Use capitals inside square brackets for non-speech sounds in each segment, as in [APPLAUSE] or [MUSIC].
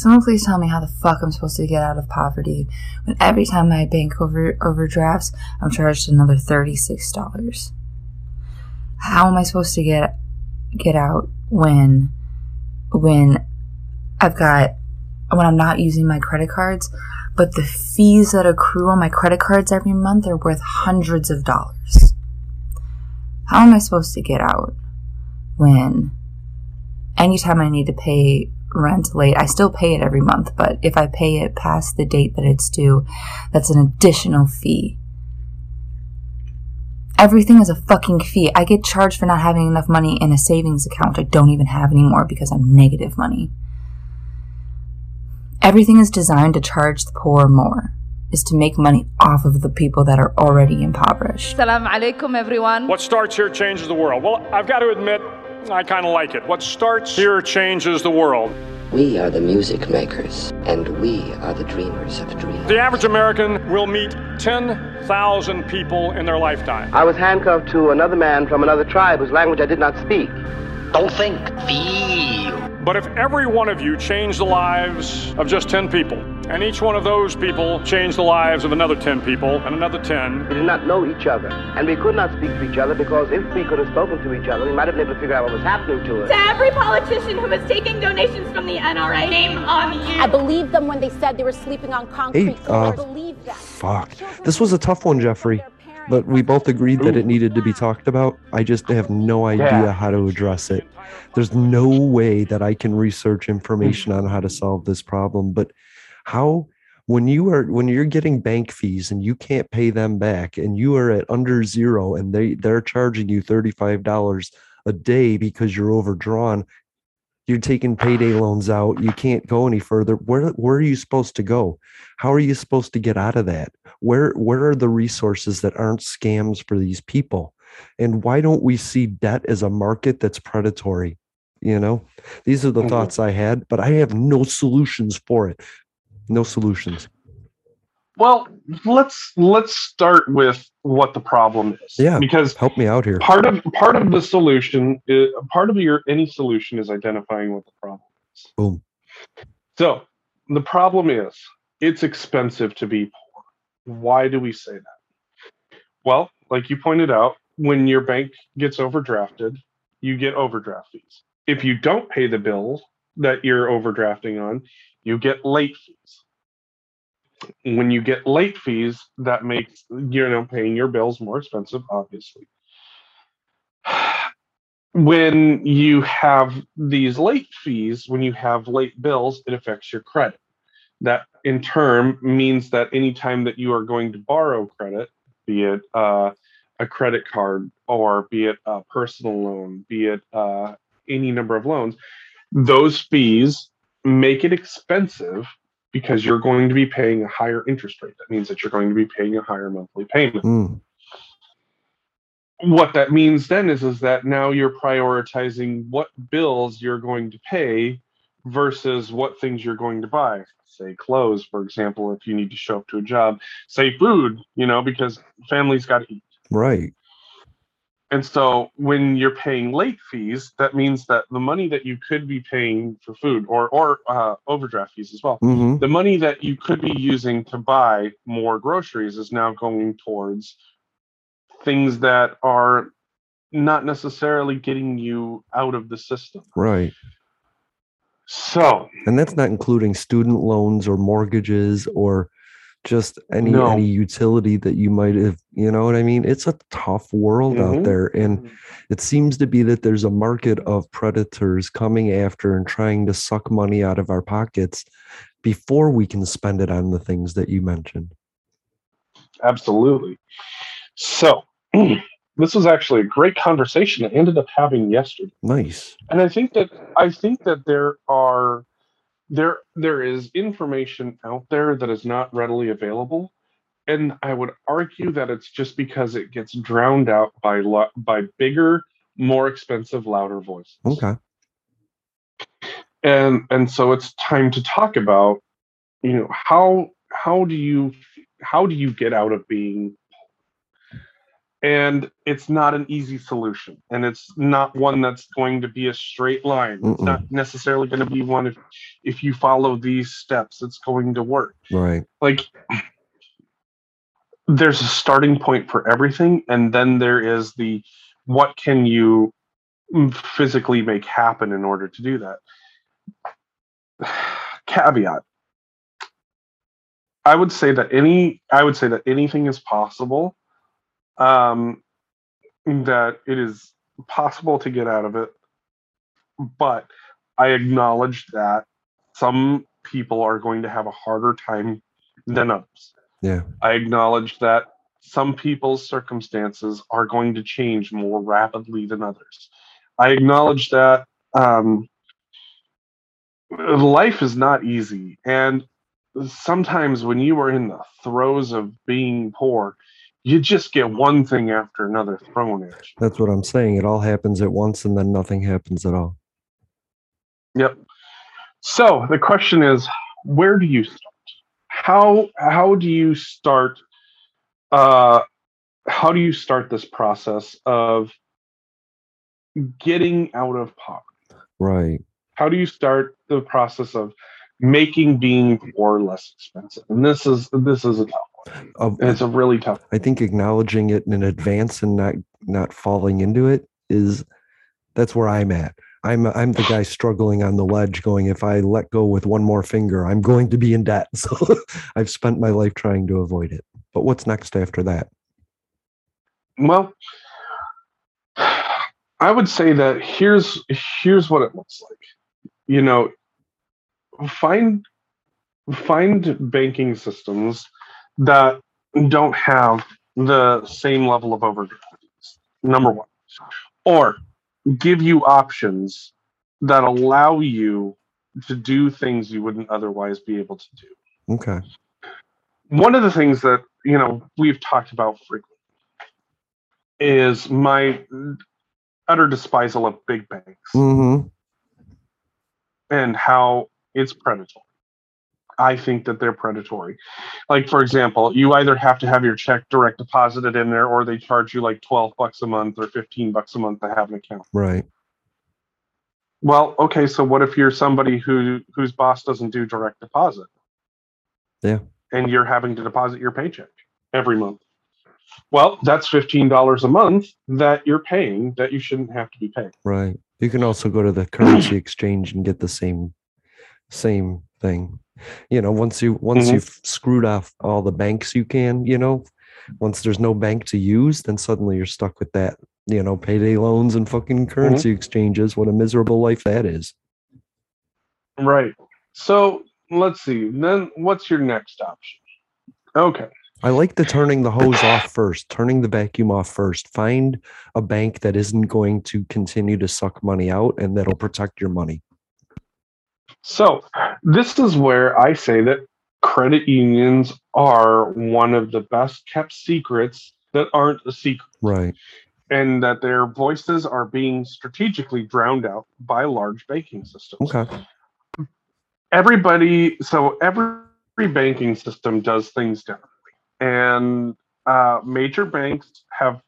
Someone please tell me how the fuck I'm supposed to get out of poverty when every time my bank over overdrafts, I'm charged another $36. How am I supposed to get get out when when I've got when I'm not using my credit cards, but the fees that accrue on my credit cards every month are worth hundreds of dollars. How am I supposed to get out when anytime I need to pay rent late, I still pay it every month, but if I pay it past the date that it's due, that's an additional fee. Everything is a fucking fee. I get charged for not having enough money in a savings account I don't even have anymore because I'm negative money. Everything is designed to charge the poor more, is to make money off of the people that are already impoverished. Salam alaikum, everyone. What starts here changes the world. Well, I've got to admit, I kind of like it. What starts here changes the world. We are the music makers, and we are the dreamers of dreams. The average American will meet 10,000 people in their lifetime. I was handcuffed to another man from another tribe whose language I did not speak. Don't think, feel. But if every one of you changed the lives of just 10 people, and each one of those people changed the lives of another 10 people, and another 10, We did not know each other, and we could not speak to each other because if we could have spoken to each other, we might have been able to figure out what was happening to us. To every politician who was taking donations from the NRA, name on you. I believed them when they said they were sleeping on concrete Hey, uh, I believed that. Fuck. This was a tough one, Jeffrey. But we both agreed that it needed to be talked about. I just have no idea Yeah. how to address it. There's no way that I can research information on how to solve this problem. But how when you are when you're getting bank fees and you can't pay them back and you are at under zero and they they're charging you $35 a day because you're overdrawn you're taking payday loans out. You can't go any further. Where where are you supposed to go? How are you supposed to get out of that? Where where are the resources that aren't scams for these people? And why don't we see debt as a market that's predatory you know? These are the Mhm. thoughts i had but i have no solutions for it. No solutions Well, let's let's start with what the problem is. Yeah. Because help me out here part of part of the solution is part of your any solution is identifying what the problem is. boom So the problem is it's expensive to be poor. Why do we say that? Well, like you pointed out, when your bank gets overdrafted, you get overdraft fees. If you don't pay the bill that you're overdrafting on, you get late fees. When you get late fees, that makes you know paying your bills more expensive, obviously. [SIGHS] When you have these late fees, when you have late bills, it affects your credit that in turn means that anytime that you are going to borrow credit, be it uh, a credit card or be it a personal loan, be it uh, any number of loans, those fees make it expensive because you're going to be paying a higher interest rate. That means that you're going to be paying a higher monthly payment. Mm, what that means then is is that now you're prioritizing what bills you're going to pay versus what things you're going to buy. Say clothes for example if you need to show up to a job. Say food you know because families got to eat. Right and so when you're paying late fees that means that the money that you could be paying for food or or uh, overdraft fees as well hmm the money that you could be using to buy more groceries is now going towards things that are not necessarily getting you out of the system. right So, and that's not including student loans or mortgages or just any No. any utility that you might have you know what i mean it's a tough world Mhm. out there and it seems to be that there's a market of predators coming after and trying to suck money out of our pockets before we can spend it on the things that you mentioned absolutely. So, [CLEARS THROAT] this was actually a great conversation I ended up having yesterday. nice and i think that i think that there are there there is information out there that is not readily available. And i would argue that it's just because it gets drowned out by lo- by bigger more expensive louder voices. Okay. And and so it's time to talk about you know how how do you how do you get out of being and it's not an easy solution and it's not one that's going to be a straight line it's Mm-mm. not necessarily going to be one if if you follow these steps it's going to work Right. like there's a starting point for everything and then there is the what can you physically make happen in order to do that [SIGHS] caveat i would say that any i would say that anything is possible um that it is possible to get out of it but i acknowledge that some people are going to have a harder time than others Yeah. I acknowledge that some people's circumstances are going to change more rapidly than others. I acknowledge that um, life is not easy. And sometimes when you are in the throes of being poor, you just get one thing after another thrown at you. That's what I'm saying. It all happens at once and then nothing happens at all. Yep. So the question is, where do you start? How how do you start? Uh, how do you start this process of getting out of poverty? Right. How do you start the process of making being poor less expensive? And this is this is a tough. Of- it's a really tough. I think acknowledging it in advance and not not falling into it is that's where I'm at. I'm I'm the guy struggling on the ledge going if I let go with one more finger I'm going to be in debt. [LAUGHS] So I've spent my life trying to avoid it. But what's next after that? Well, I would say that here's here's what it looks like. You know, find find banking systems that don't have the same level of overdraft. Number one, or give you options that allow you to do things you wouldn't otherwise be able to do Okay. one of the things that you know we've talked about frequently is my utter despisal of big banks Mm-hmm. and how it's predatory. I think that they're predatory. Like for example, you either have to have your check direct deposited in there or they charge you like 12 bucks a month or 15 bucks a month to have an account. Right. Well, okay, so what if you're somebody who whose boss doesn't do direct deposit? Yeah. And you're having to deposit your paycheck every month. Well, that's $15 a month that you're paying that you shouldn't have to be paying. Right. You can also go to the currency [CLEARS THROAT] exchange and get the same same thing. You know, once you once Mhm. you've screwed off all the banks you can, you know, once there's no bank to use, then suddenly you're stuck with that, you know, payday loans and fucking currency exchanges. What a miserable life that is. Right. So let's see. Then what's your next option? Okay. I like the turning the hose off first, turning the vacuum off first. Find a bank that isn't going to continue to suck money out and that'll protect your money. So this is where I say that credit unions are one of the best kept secrets that aren't a secret, Right. and that their voices are being strategically drowned out by large banking systems. Okay. Everybody, so every banking system does things differently, and uh, major banks have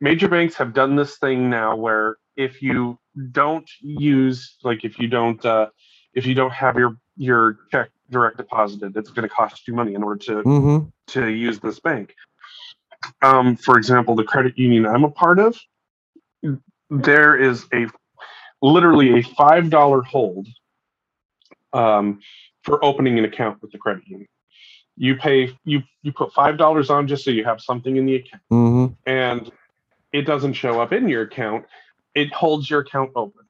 major banks have done this thing now where if you don't use like if you don't uh, if you don't have your your check direct deposited it's going to cost you money in order to Mm-hmm. to use this bank um, for example the credit union i'm a part of there is a literally a five dollar hold um, for opening an account with the credit union you pay you you put five dollars on just so you have something in the account Mm-hmm. and it doesn't show up in your account, it holds your account open.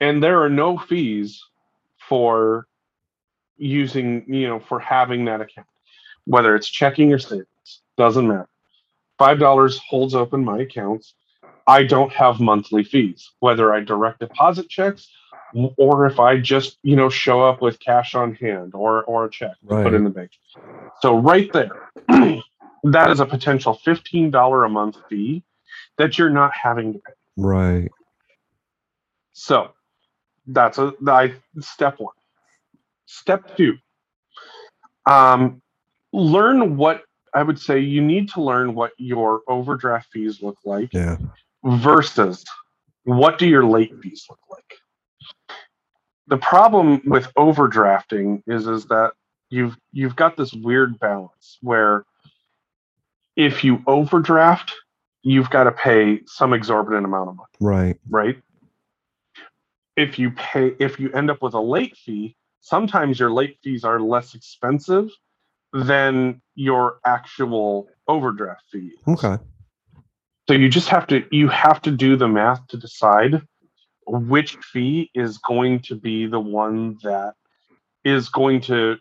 And there are no fees for using, you know, for having that account, whether it's checking or savings, doesn't matter. $5 holds open my accounts. I don't have monthly fees, whether I direct deposit checks or if I just, you know, show up with cash on hand or or a check to put in the bank. So right there, [CLEARS THROAT] that is a potential $15 a month fee that you're not having to pay. Right. So that's a I, step one. Step two, um, learn what I would say you need to learn what your overdraft fees look like Yeah. versus what do your late fees look like. The problem with overdrafting is is that you've you've got this weird balance where if you overdraft, you've got to pay some exorbitant amount of money, Right. right? If you pay if you end up with a late fee, sometimes your late fees are less expensive than your actual overdraft fee. Okay. So you just have to you have to do the math to decide which fee is going to be the one that is going to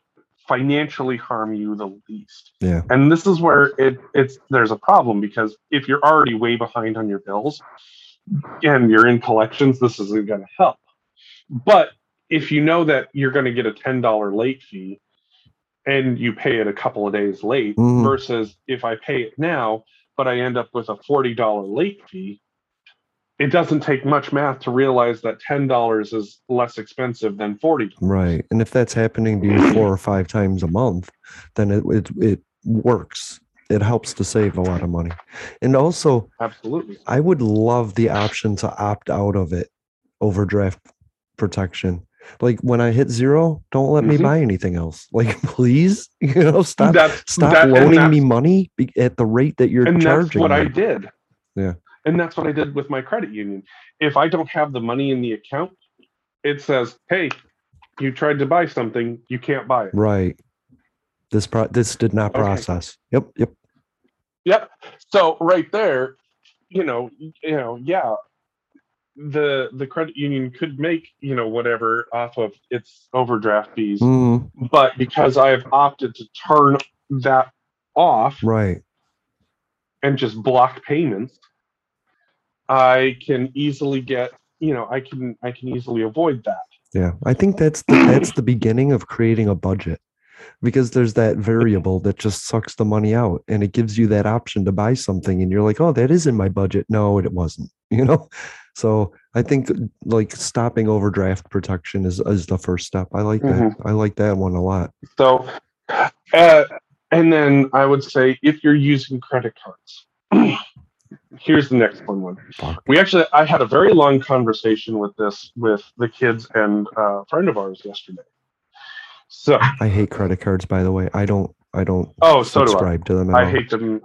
financially harm you the least. Yeah. And this is where it it's there's a problem because if you're already way behind on your bills and you're in collections, this isn't going to help. But if you know that you're going to get a $10 late fee and you pay it a couple of days late Mhm. versus if I pay it now, but I end up with a $40 late fee, it doesn't take much math to realize that $10 is less expensive than $40. Right. And if that's happening to you four or five times a month, then it it, it works. It helps to save a lot of money. And also, Absolutely. I would love the option to opt out of it, overdraft protection. Like when I hit zero, don't let me Mhm. buy anything else. [LAUGHS] Like, please, [LAUGHS] you know, stop That's- stop that- loaning me money at the rate that you're and that's charging. what I did. Yeah. And that's what I did with my credit union. If I don't have the money in the account, it says, "Hey, you tried to buy something, you can't buy it." Right. This pro this did not Okay. process. Yep. Yep. Yep. So right there, you know, you know, yeah, the the credit union could make you know whatever off of its overdraft fees, Mhm. but because I have opted to turn that off Right. and just block payments, I can easily get you know I can I can easily avoid that. Yeah, I think that's the, that's the beginning of creating a budget because there's that [LAUGHS] variable that just sucks the money out and it gives you that option to buy something and you're like, "Oh, that is in my budget." No, it wasn't, [LAUGHS] you know? So, I think like stopping overdraft protection is is the first step. I like that. I like that one a lot. So, uh, and then I would say if you're using credit cards, [CLEARS THROAT] here's the next one. One we actually I had a very long conversation with this with the kids and uh, a friend of ours yesterday. So, [LAUGHS] I hate credit cards by the way. I don't I don't oh, so do I. subscribe to them I all. hate them.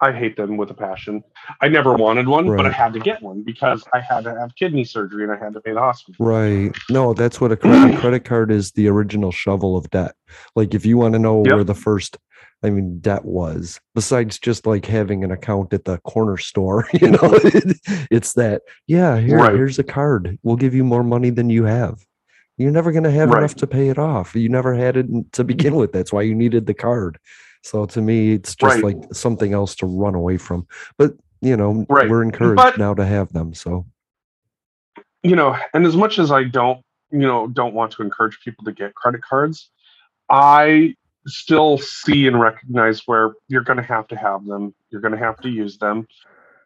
I hate them with a passion. I never wanted one, but I had to get one because I had to have kidney surgery and I had to pay the hospital. Right. No, that's what a credit, credit card is the original shovel of debt. Like if you want to know Yep. where the first I mean debt was, besides just like having an account at the corner store, [LAUGHS] you know, [LAUGHS] it's that, yeah, here, Right. here's a card. We'll give you more money than you have. You're never going to have Right. enough to pay it off. You never had it to begin with. That's why you needed the card. So to me, it's just Right. like something else to run away from. But you know, Right. we're encouraged But- now to have them. So you know, and as much as I don't, you know, don't want to encourage people to get credit cards, I still see and recognize where you're going to have to have them. You're going to have to use them.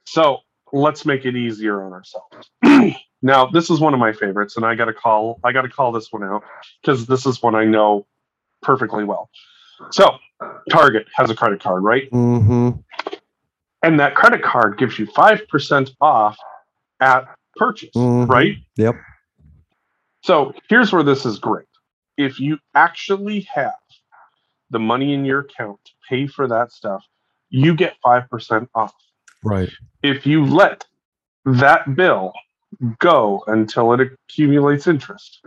So let's make it easier on ourselves. [CLEARS THROAT] now, this is one of my favorites, and I got to call. I got to call this one out because this is one I know perfectly well. So, Target has a credit card, right? hmm And that credit card gives you five percent off at purchase, Mhm. right? Yep. So here's where this is great. If you actually have the money in your account to pay for that stuff, you get 5% off. Right. If you let that bill go until it accumulates interest,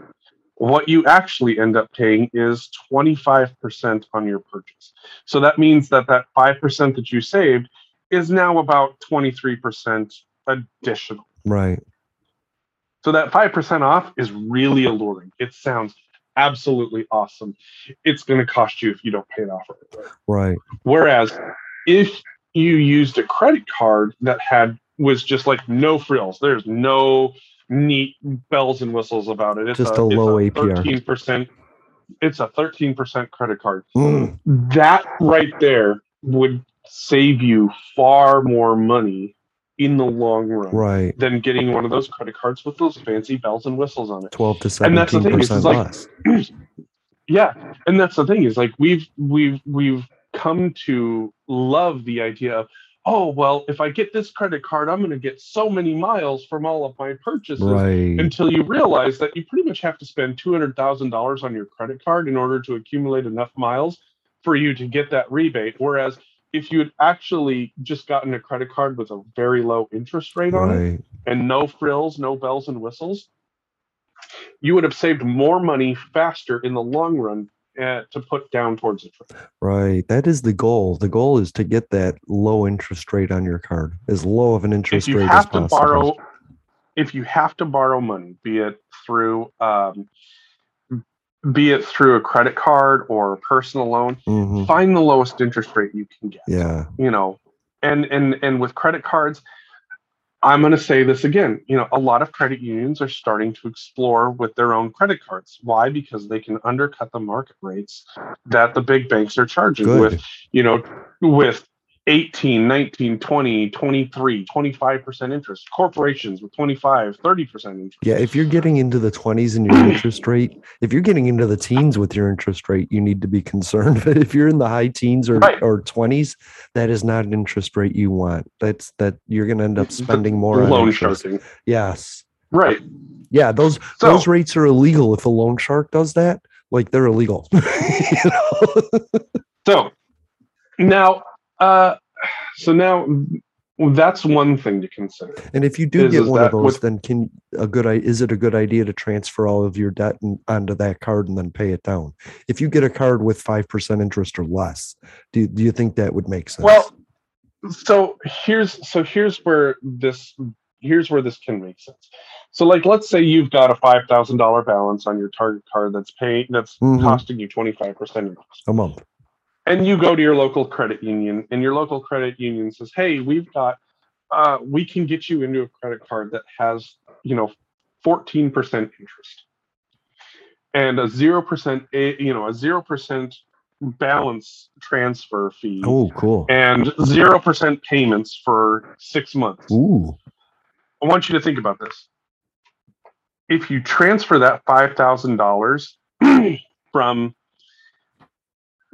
what you actually end up paying is 25% on your purchase. So that means that that 5% that you saved is now about 23% additional. Right. So that 5% off is really alluring. It sounds absolutely awesome. It's going to cost you if you don't pay it off right away. Right. Whereas if you used a credit card that had was just like no frills, there's no neat bells and whistles about it. It's Just a low it's APR. 13%. It's a 13% credit card. Mm. That right there would save you far more money in the long run Right. than getting one of those credit cards with those fancy bells and whistles on it. 12 to And that's the 17 thing, is like- less. [CLEARS THROAT] Yeah, and that's the thing is like we've we've we've come to love the idea of oh well if i get this credit card i'm going to get so many miles from all of my purchases Right. until you realize that you pretty much have to spend $200,000 on your credit card in order to accumulate enough miles for you to get that rebate. Whereas if you had actually just gotten a credit card with a very low interest rate on it and no frills, no bells and whistles, you would have saved more money faster in the long run uh, to put down towards it. Right. That is the goal. The goal is to get that low interest rate on your card, as low of an If interest you rate have as to possible. borrow, if you have to borrow money, be it through um, be it through a credit card or a personal loan, Mhm. find the lowest interest rate you can get. Yeah. You know, and and and with credit cards, I'm going to say this again. You know, a lot of credit unions are starting to explore with their own credit cards. Why? Because they can undercut the market rates that the big banks are charging Good. with, you know, with 18, 19, 20, 23, 25% interest. Corporations with 25, 30% interest. Yeah. If you're getting into the 20s in your interest rate, if you're getting into the teens with your interest rate, you need to be concerned. But [LAUGHS] if you're in the high teens or, Right. or 20s, that is not an interest rate you want. That's that you're going to end up spending more on loan sharking. Yes. Right. Yeah. Those So- those rates are illegal. If a loan shark does that, like they're illegal. [LAUGHS] You know? So now, uh, so now that's one thing to consider. And if you do Is- get is one of those, with- then can a good is it a good idea to transfer all of your debt and, onto that card and then pay it down? If you get a card with five percent interest or less, do do you think that would make sense? Well, so here's so here's where this here's where this can make sense. So like let's say you've got a five thousand dollar balance on your Target card that's paying that's Mhm. costing you twenty five percent a month. And you go to your local credit union and your local credit union says hey we've got uh, we can get you into a credit card that has you know 14% interest and a 0% a- you know a 0% balance transfer fee Oh, cool. and 0% payments for six months Ooh. I want you to think about this. If you transfer that five thousand dollars [CLEARS THROAT] from what,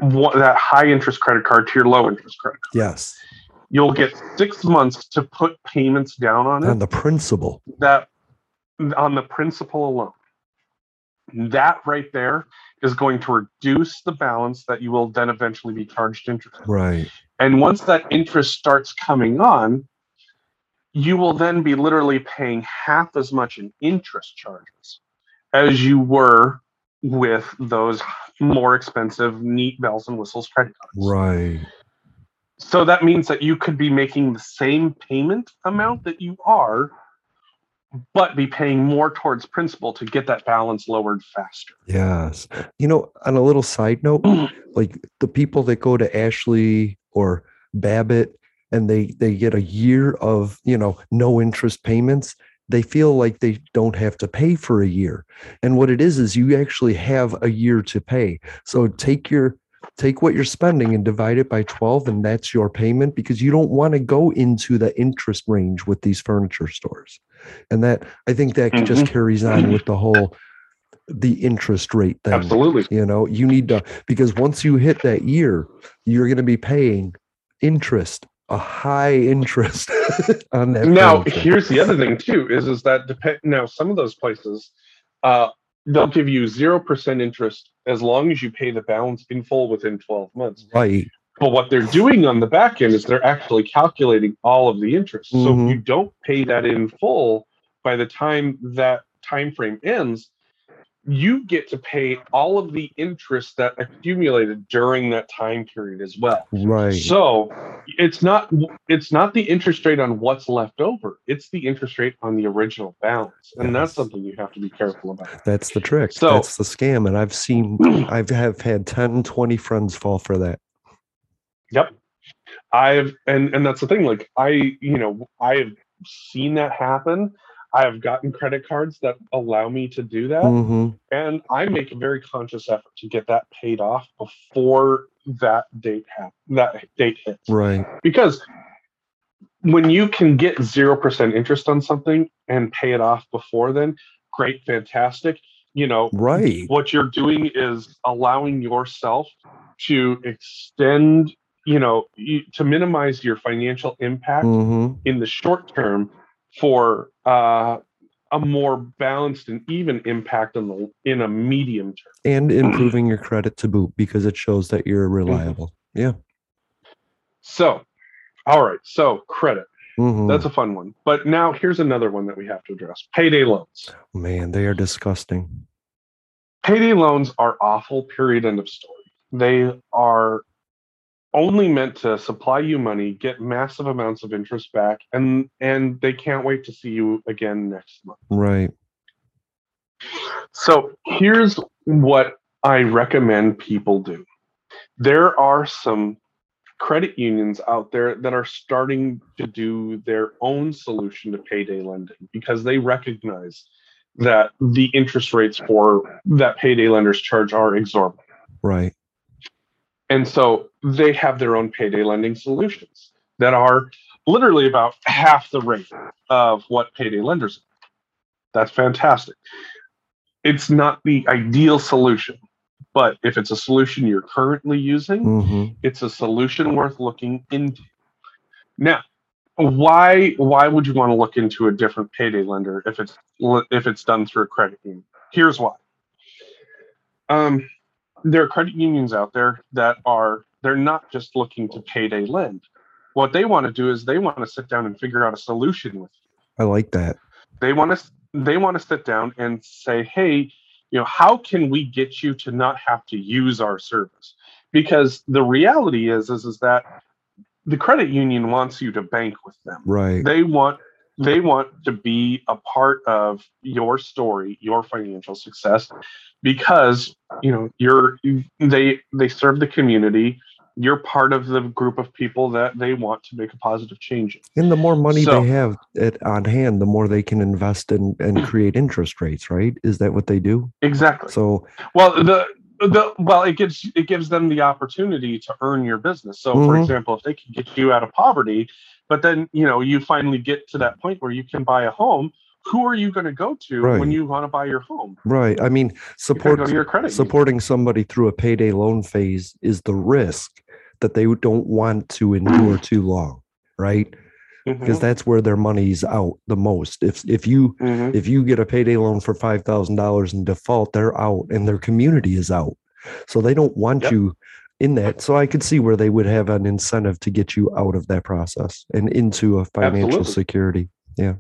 that high interest credit card to your low interest credit card, Yes. you'll get six months to put payments down on it. And the principal. that on the principal alone. That right there is going to reduce the balance that you will then eventually be charged interest. Right. And once that interest starts coming on, you will then be literally paying half as much in interest charges as you were with those more expensive, neat bells and whistles credit cards. Right. So that means that you could be making the same payment amount that you are, but be paying more towards principal to get that balance lowered faster. Yes. You know, on a little side note, [CLEARS THROAT] like the people that go to Ashley or Babbitt and they they get a year of, you know, no interest payments, they feel like they don't have to pay for a year. And what it is is you actually have a year to pay. So take your take what you're spending and divide it by 12 and that's your payment because you don't want to go into the interest range with these furniture stores. And that I think that mm-hmm. just carries on with the whole the interest rate thing. Absolutely. You know, you need to because once you hit that year, you're going to be paying interest, a high interest [LAUGHS] on that. Now, furniture. here's the other thing too: is is that depend now some of those places, uh, they'll give you zero percent interest as long as you pay the balance in full within twelve months. right. But what they're doing on the back end is they're actually calculating all of the interest. So Mhm. if you don't pay that in full by the time that time frame ends, you get to pay all of the interest that accumulated during that time period as well. Right. So it's not it's not the interest rate on what's left over. It's the interest rate on the original balance. And that's something you have to be careful about. That's the trick. So- That's the scam. And I've seen, [CLEARS THROAT] I've have had 10, 20 friends fall for that. Yep. I've and and that's the thing. Like I, you know, I have seen that happen. I have gotten credit cards that allow me to do that, hmm and I make a very conscious effort to get that paid off before that date hap- that date hits. Right. Because when you can get zero percent interest on something and pay it off before then, great, fantastic. You know, Right. what you're doing is allowing yourself to extend you know to minimize your financial impact hmm in the short term for uh, a more balanced and even impact in the in a medium term. And [CLEARS THROAT] improving your credit to boot because it shows that you're reliable. Yeah. So, all right, so credit Mhm. that's a fun one. But now here's another one that we have to address: payday loans. Man, they are disgusting. Payday loans are awful. Period. End of story. They are only meant to supply you money, get massive amounts of interest back, and and they can't wait to see you again next month. Right. So here's what I recommend people do. There are some credit unions out there that are starting to do their own solution to payday lending because they recognize that the interest rates for that payday lenders charge are exorbitant. Right. And so they have their own payday lending solutions that are literally about half the rate of what payday lenders are. That's fantastic. It's not the ideal solution, but if it's a solution you're currently using, hmm it's a solution worth looking into. Now, why why would you want to look into a different payday lender if it's if it's done through a credit union? Here's why. Um, there are credit unions out there that are they're not just looking to payday lend. What they want to do is they want to sit down and figure out a solution with you I like that. they want to they want to sit down and say hey you know how can we get you to not have to use our service because the reality is is is that the credit union wants you to bank with them Right. they want they want to be a part of your story your financial success because you know you're they they serve the community you're part of the group of people that they want to make a positive change in. And the more money So- they have at, on hand, the more they can invest in and create interest rates, right? Is that what they do? exactly So, Well, the the well, it gives it gives them the opportunity to earn your business. So, for Mhm. example, if they can get you out of poverty, but then you know you finally get to that point where you can buy a home, who are you going to go to Right. when you want to buy your home? right. I mean, support go to your credit. union. supporting somebody through a payday loan phase is the risk that they don't want to endure too long, right? Because Mhm, that's where their money's out the most. If if you mhm. if you get a payday loan for five thousand dollars in default, they're out and their community is out. So they don't want Yep. you in that. So I could see where they would have an incentive to get you out of that process and into a financial Absolutely. security. Yeah.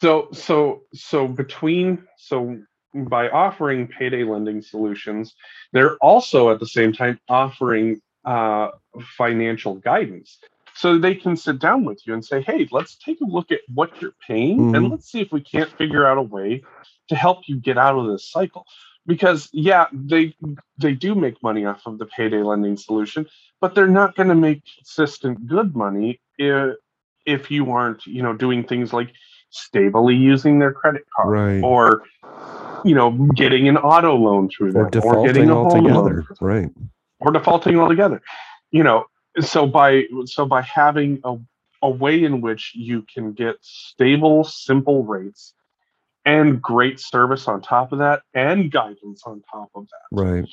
So so so between so by offering payday lending solutions, they're also at the same time offering uh, financial guidance. So they can sit down with you and say, "Hey, let's take a look at what you're paying, and Mhm. let's see if we can't figure out a way to help you get out of this cycle." Because yeah, they they do make money off of the payday lending solution, but they're not going to make consistent good money if, if you aren't, you know, doing things like stably using their credit card Right. or you know getting an auto loan through them Or getting a home loan. Right. Or defaulting altogether you know so by so by having a, a way in which you can get stable simple rates and great service on top of that and guidance on top of that Right.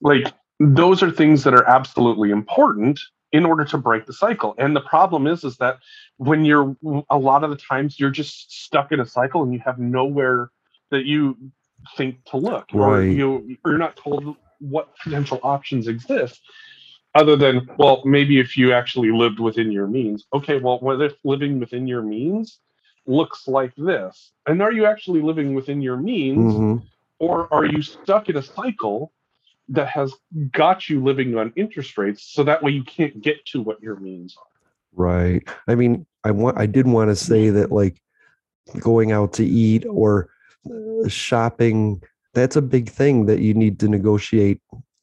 like those are things that are absolutely important in order to break the cycle and the problem is is that when you're a lot of the times you're just stuck in a cycle and you have nowhere that you think to look or Right. you you're not told what potential options exist other than well maybe if you actually lived within your means. Okay well what if living within your means looks like this? And are you actually living within your means hmm or are you stuck in a cycle that has got you living on interest rates so that way you can't get to what your means are? Right. I mean, I want I did want to say that like going out to eat or uh, shopping, that's a big thing that you need to negotiate.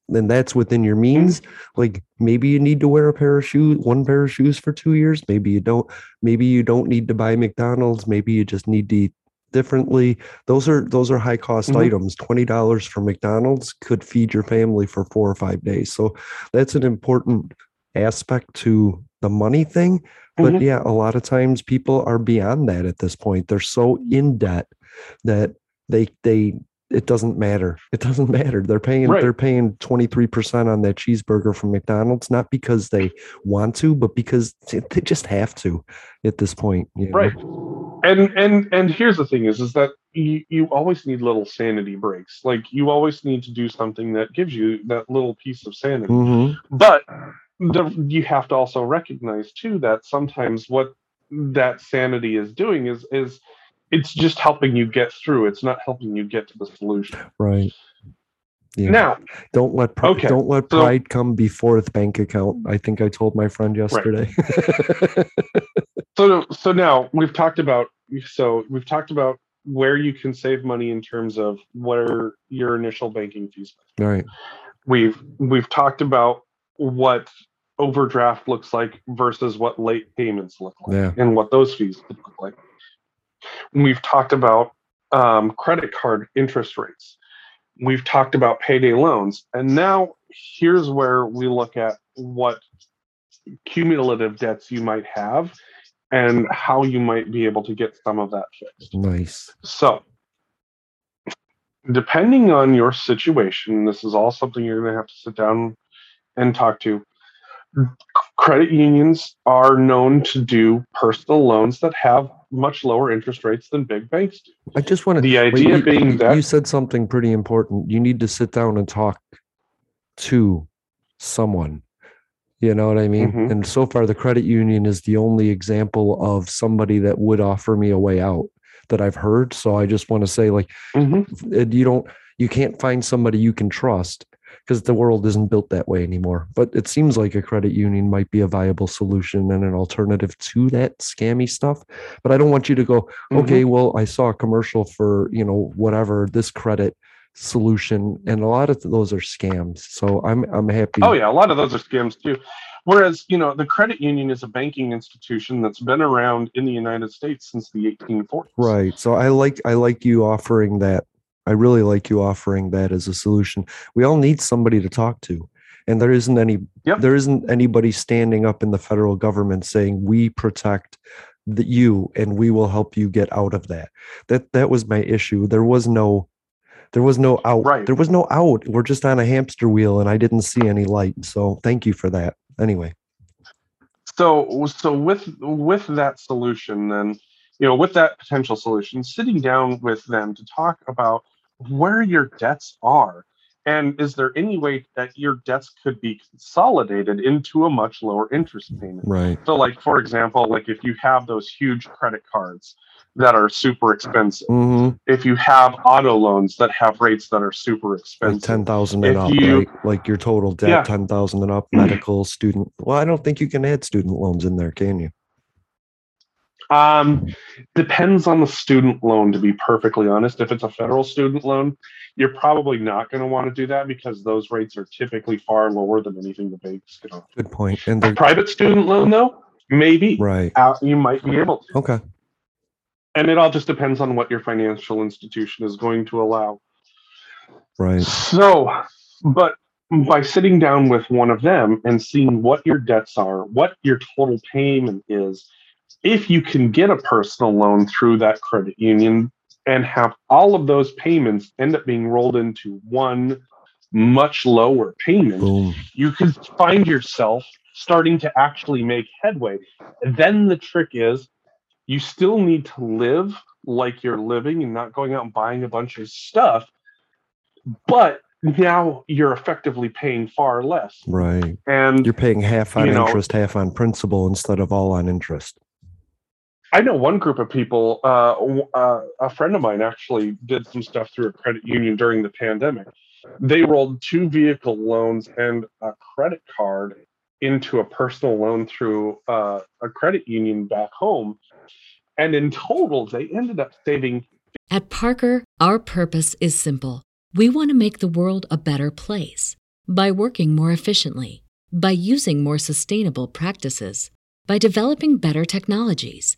And that's within your means. Like maybe you need to wear a pair of shoes, one pair of shoes for two years. Maybe you don't. Maybe you don't need to buy McDonald's. Maybe you just need to eat differently. Those are those are high cost Mhm. items. Twenty dollars for McDonald's could feed your family for four or five days. So that's an important aspect to the money thing. But Mhm. yeah, a lot of times people are beyond that at this point. They're so in debt that they they it doesn't matter. It doesn't matter. They're paying Right. they're paying 23% on that cheeseburger from McDonald's, not because they want to, but because they just have to at this point. you know? right and and and here's the thing is is that you, you always need little sanity breaks like you always need to do something that gives you that little piece of sanity Mhm. but the, you have to also recognize too that sometimes what that sanity is doing is is it's just helping you get through it's not helping you get to the solution Right. Yeah. now don't let pri- Okay, don't let so- pride come before the bank account. I think I told my friend yesterday. [LAUGHS] so so now we've talked about so we've talked about where you can save money in terms of where your initial banking fees All right. we've we've talked about what overdraft looks like versus what late payments look like Yeah. and what those fees look like we've talked about um, credit card interest rates we've talked about payday loans and now here's where we look at what cumulative debts you might have and how you might be able to get some of that fixed Nice. so, depending on your situation, this is all something you're going to have to sit down and talk to. Credit unions are known to do personal loans that have much lower interest rates than big banks do. I just want to The idea being that you said something pretty important. You need to sit down and talk to someone. You know what I mean? Mhm. And so far, the credit union is the only example of somebody that would offer me a way out that I've heard. So I just want to say, like, Mhm. uh, you don't, you can't find somebody you can trust because the world isn't built that way anymore. But it seems like a credit union might be a viable solution and an alternative to that scammy stuff. But I don't want you to go, Mm-hmm. okay, well, I saw a commercial for, you know, whatever, this credit solution. And a lot of those are scams. So I'm, I'm happy. Oh yeah, a lot of those are scams too. Whereas, you know, the credit union is a banking institution that's been around in the United States since the 1840s. Right. So I like I like you offering that. I really like you offering that as a solution. We all need somebody to talk to. And there isn't any Yep. there isn't anybody standing up in the federal government saying we protect the you and we will help you get out of that. That that was my issue. There was no there was no out. Right. There was no out. We're just on a hamster wheel and I didn't see any light. So thank you for that. Anyway. so so with with that solution then you know with that potential solution sitting down with them to talk about where your debts are and is there any way that your debts could be consolidated into a much lower interest payment Right. so like for example like if you have those huge credit cards that are super expensive hmm if you have auto loans that have rates that are super like expensive ten thousand and up, you- right? Like your total debt, Yeah. ten thousand and up, medical, student. Well, I don't think you can add student loans in there, can you? Um, depends on the student loan, to be perfectly honest. If it's a federal student loan, you're probably not going to want to do that because those rates are typically far lower than anything the banks can offer. Good point. And the private student loan, though, maybe right. uh, you might be able to. Okay. And it all just depends on what your financial institution is going to allow. Right. So, but by sitting down with one of them and seeing what your debts are, what your total payment is, if you can get a personal loan through that credit union and have all of those payments end up being rolled into one much lower payment, Boom. you could find yourself starting to actually make headway. Then the trick is you still need to live like you're living and not going out and buying a bunch of stuff, but now you're effectively paying far less. Right. And You're paying half on You know- interest, half on principal instead of all on interest. I know one group of people, uh, uh, a friend of mine actually did some stuff through a credit union during the pandemic. They rolled two vehicle loans and a credit card into a personal loan through uh, a credit union back home. And in total, they ended up saving At Parker, our purpose is simple. We want to make the world a better place by working more efficiently, by using more sustainable practices, by developing better technologies.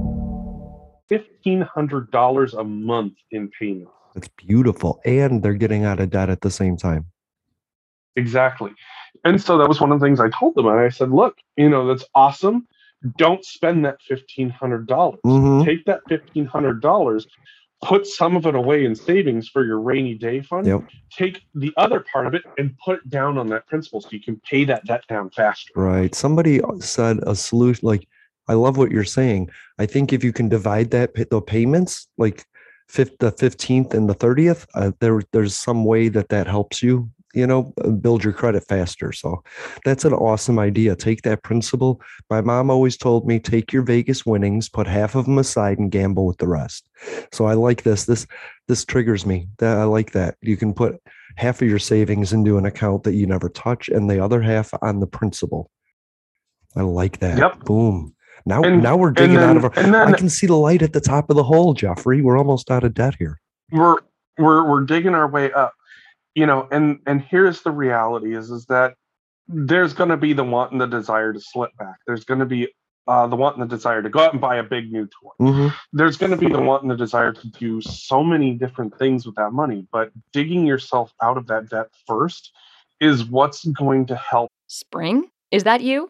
$1,500 a month in payments. That's beautiful. And they're getting out of debt at the same time. Exactly. And so that was one of the things I told them. And I said, look, you know, that's awesome. Don't spend that $1,500. dollars Mhm. Take that $1,500, put some of it away in savings for your rainy day fund. Yep. Take the other part of it and put it down on that principal so you can pay that debt down faster. Right. Somebody said a solution like I love what you're saying. I think if you can divide that the payments like fifth, the 15th and the 30th, uh, there there's some way that that helps you, you know, uh, build your credit faster. So that's an awesome idea. Take that principal. My mom always told me take your Vegas winnings, put half of them aside and gamble with the rest. So I like this. This this triggers me. That I like that. You can put half of your savings into an account that you never touch and the other half on the principal. I like that. Yep. Boom. Now And- now we're and digging out of our and I can see the light at the top of the hole, Jeffrey. We're almost out of debt here. we're we're we're digging our way up you know and and here's the reality is is that there's going to be the want and the desire to slip back there's going to be uh, the want and the desire to go out and buy a big new toy Mhm. there's going to be the want and the desire to do so many different things with that money but digging yourself out of that debt first is what's going to help Spring? Is that you?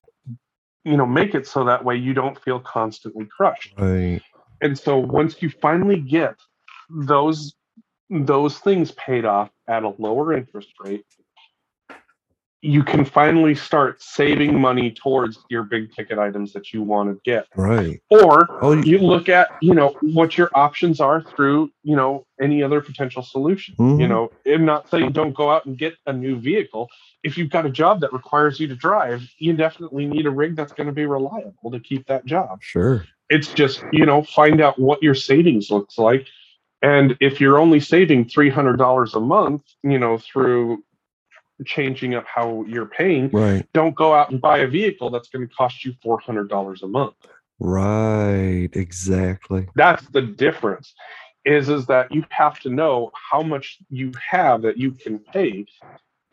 You know make it so that way you don't feel constantly crushed Right. and so once you finally get those those things paid off at a lower interest rate you can finally start saving money towards your big ticket items that you want to get Right. or Oh, you- you look at you know what your options are through you know any other potential solution you Mhm. know i'm not saying don't go out and get a new vehicle if you've got a job that requires you to drive you definitely need a rig that's going to be reliable to keep that job Sure. it's just you know find out what your savings looks like and if you're only saving $300 a month you know through changing up how you're paying Right. don't go out and buy a vehicle that's going to cost you $400 a month Right. Exactly. that's the difference is is that you have to know how much you have that you can pay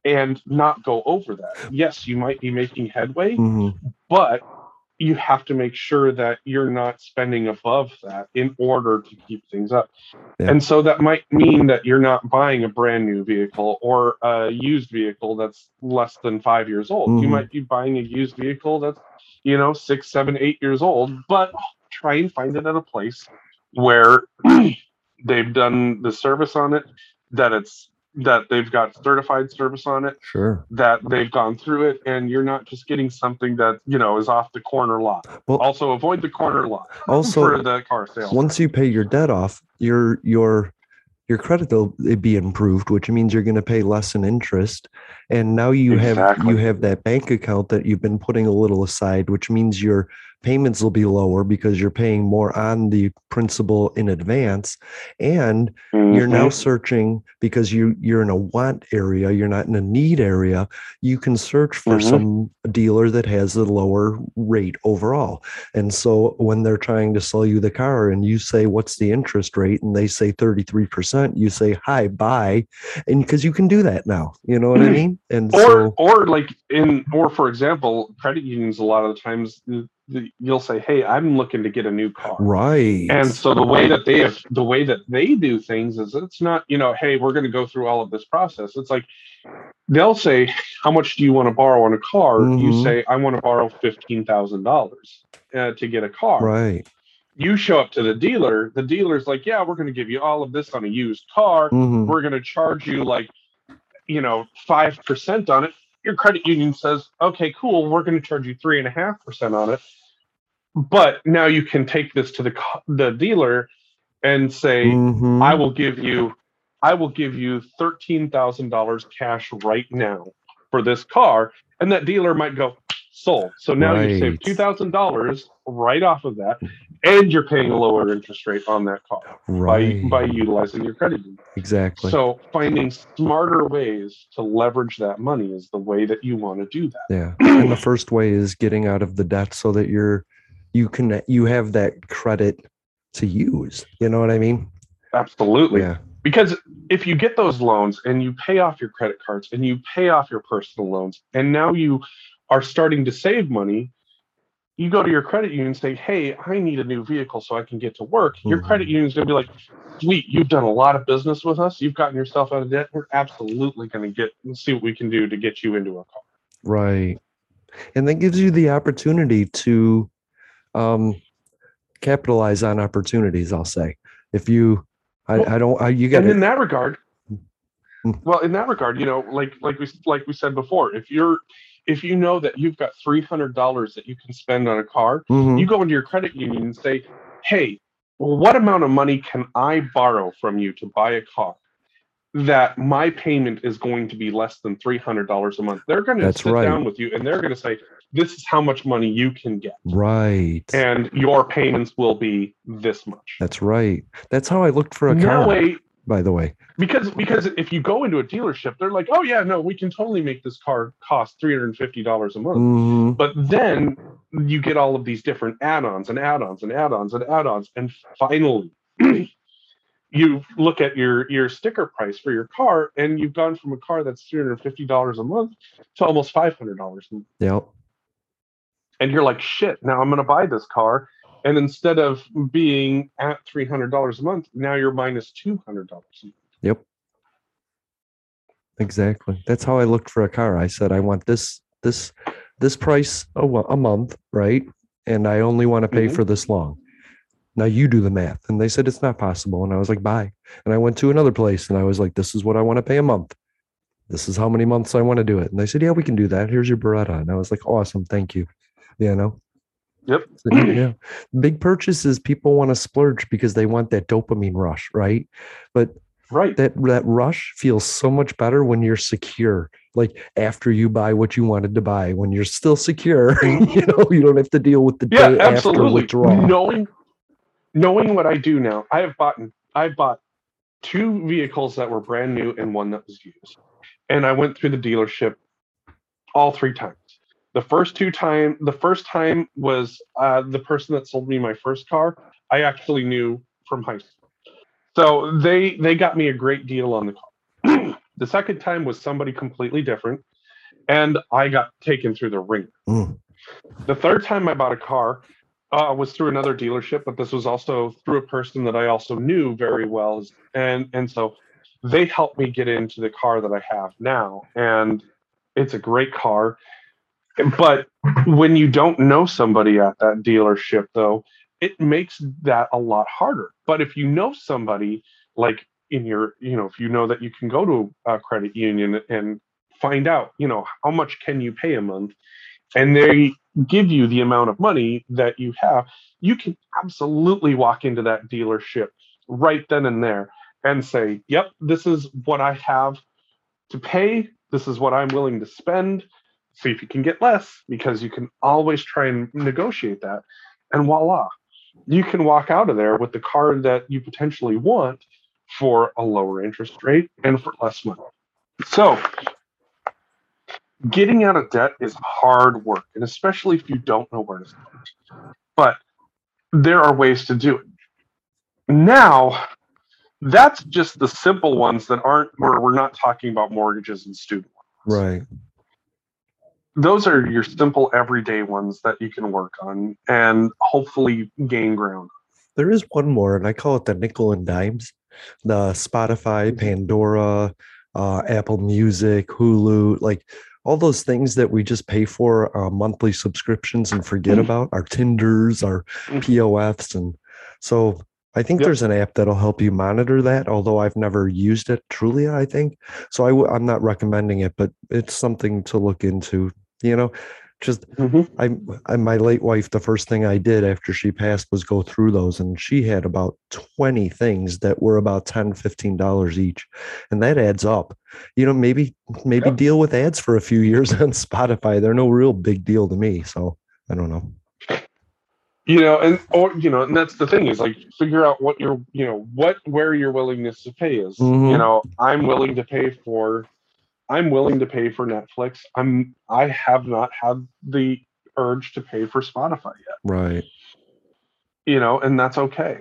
and not go over that yes you might be making headway Mhm. but you have to make sure that you're not spending above that in order to keep things up Yeah. and so that might mean that you're not buying a brand new vehicle or a used vehicle that's less than five years old you Mhm. might be buying a used vehicle that's you know six seven eight years old but try and find it at a place where [CLEARS THROAT] they've done the service on it that it's that they've got certified service on it, Sure. that they've gone through it, and you're not just getting something that you know is off the corner lot. Well- also, avoid the corner lot. Also, for the car sale. Once you pay your debt off, your your your credit will eh, be improved, which means you're going to pay less in interest. And now you have you have that bank account that you've been putting a little aside, which means your payments will be lower because you're paying more on the principal in advance. And you're now Mhm. searching because you you're in a want area, you're not in a need area. You can search for Mhm. some dealer that has a lower rate overall. And so when they're trying to sell you the car and you say, What's the interest rate? And they say 33%, you say, Hi, buy. And because you can do that now. You know what I mean? And or so or like in or for example, credit unions a lot of the times you'll say, "Hey, I'm looking to get a new car." right. And so the way that they have the way that they do things is it's not, you know, hey, we're going to go through all of this process. It's like they'll say, "How much do you want to borrow on a car?" You Mhm. say, "I want to borrow fifteen thousand dollars uh, to get a car." right. You show up to the dealer. The dealer's like, "Yeah, we're going to give you all of this on a used car. Mhm. We're going to charge you like, you know, five percent on it." Your credit union says, "Okay, cool. We're going to charge you three and a half percent on it." But now you can take this to the the dealer and say, Mhm. I will give you I will give you thirteen thousand dollars cash right now for this car. And that dealer might go, sold. So now you save two thousand dollars right off of that, and you're paying a lower interest rate on that car Right. by by utilizing your credit union. Exactly. So finding smarter ways to leverage that money is the way that you want to do that. Yeah. [CLEARS THROAT] and the first way is getting out of the debt so that you're you can you have that credit to use. You know what I mean? Absolutely. Yeah. Because if you get those loans and you pay off your credit cards and you pay off your personal loans, and now you are starting to save money, you go to your credit union and say, Hey, I need a new vehicle so I can get to work. Your credit union's going to be like, Sweet, you've done a lot of business with us. You've gotten yourself out of debt. We're absolutely going to get and see what we can do to get you into a car. Right. And that gives you the opportunity to um capitalize on opportunities, I'll say. If you I, I don't I, you got and in that regard Hmm. well in that regard you know like like we like we said before if you're if you know that you've got $300 that you can spend on a car Mhm. you go into your credit union and say hey what amount of money can i borrow from you to buy a car that my payment is going to be less than $300 a month they're going to That's sit right. down with you and they're going to say this is how much money you can get right. and your payments will be this much That's right. That's how I looked for a that car. way by the way. because because if you go into a dealership they're like oh yeah no we can totally make this car cost $350 a month Mhm. but then you get all of these different add-ons and add-ons and add-ons and add-ons and finally [CLEARS THROAT] you look at your your sticker price for your car and you've gone from a car that's $350 a month to almost $500 a month Yep. and you're like shit now i'm going to buy this car and instead of being at $300 a month now you're minus $200 a month Yep. Exactly. That's how I looked for a car. I said I want this this this price a, a month, right? And I only want to pay Mhm. for this long. Now you do the math. And they said it's not possible. And I was like, bye. And I went to another place and I was like, this is what I want to pay a month. This is how many months I want to do it. And they said, yeah, we can do that. Here's your Beretta. And I was like, awesome. Thank you. You know? Yep. So, yeah. [CLEARS THROAT] Big purchases, people want to splurge because they want that dopamine rush, right? But right that that rush feels so much better when you're secure. Like after you buy what you wanted to buy, when you're still secure, [LAUGHS] mm-hmm. you know, you don't have to deal with the yeah day after absolutely withdrawal. knowing knowing what i do now i have bought i bought two vehicles that were brand new and one that was used and i went through the dealership all three times the first two time the first time was uh, the person that sold me my first car i actually knew from high school so they they got me a great deal on the car [CLEARS THROAT] the second time was somebody completely different and i got taken through the wringer Mm. the third time I bought a car uh, was through another dealership, but this was also through a person that I also knew very well, and and so they helped me get into the car that I have now, and it's a great car. But when you don't know somebody at that dealership, though, it makes that a lot harder. But if you know somebody, like in your you know if you know that you can go to a credit union and find out you know how much can you pay a month and they give you the amount of money that you have you can absolutely walk into that dealership right then and there and say yep this is what i have to pay this is what i'm willing to spend see if you can get less because you can always try and negotiate that and voila you can walk out of there with the car that you potentially want for a lower interest rate and for less money. So, getting out of debt is hard work, and especially if you don't know where to start. But there are ways to do it. Now, that's just the simple ones that aren't where we're not talking about mortgages and student loans. Right. Those are your simple everyday ones that you can work on and hopefully gain ground. There is one more, and I call it the nickel and dimes the Spotify, mm-hmm. Pandora, uh, Apple Music, Hulu, like all those things that we just pay for uh, monthly subscriptions and forget mm-hmm. about our Tinders, our mm-hmm. POFs. And so I think yep. there's an app that'll help you monitor that, although I've never used it truly, I think. So i w- I'm not recommending it, but it's something to look into, you know, just mm-hmm. I, I my late wife the first thing i did after she passed was go through those and she had about 20 things that were about 10 15 dollars each and that adds up you know maybe maybe yep. deal with ads for a few years [LAUGHS] on spotify they're no real big deal to me so i don't know you know and or you know and that's the thing is like figure out what your you know what where your willingness to pay is mm-hmm. you know i'm willing to pay for I'm willing to pay for Netflix. I'm I have not had the urge to pay for Spotify yet. Right. You know, and that's okay.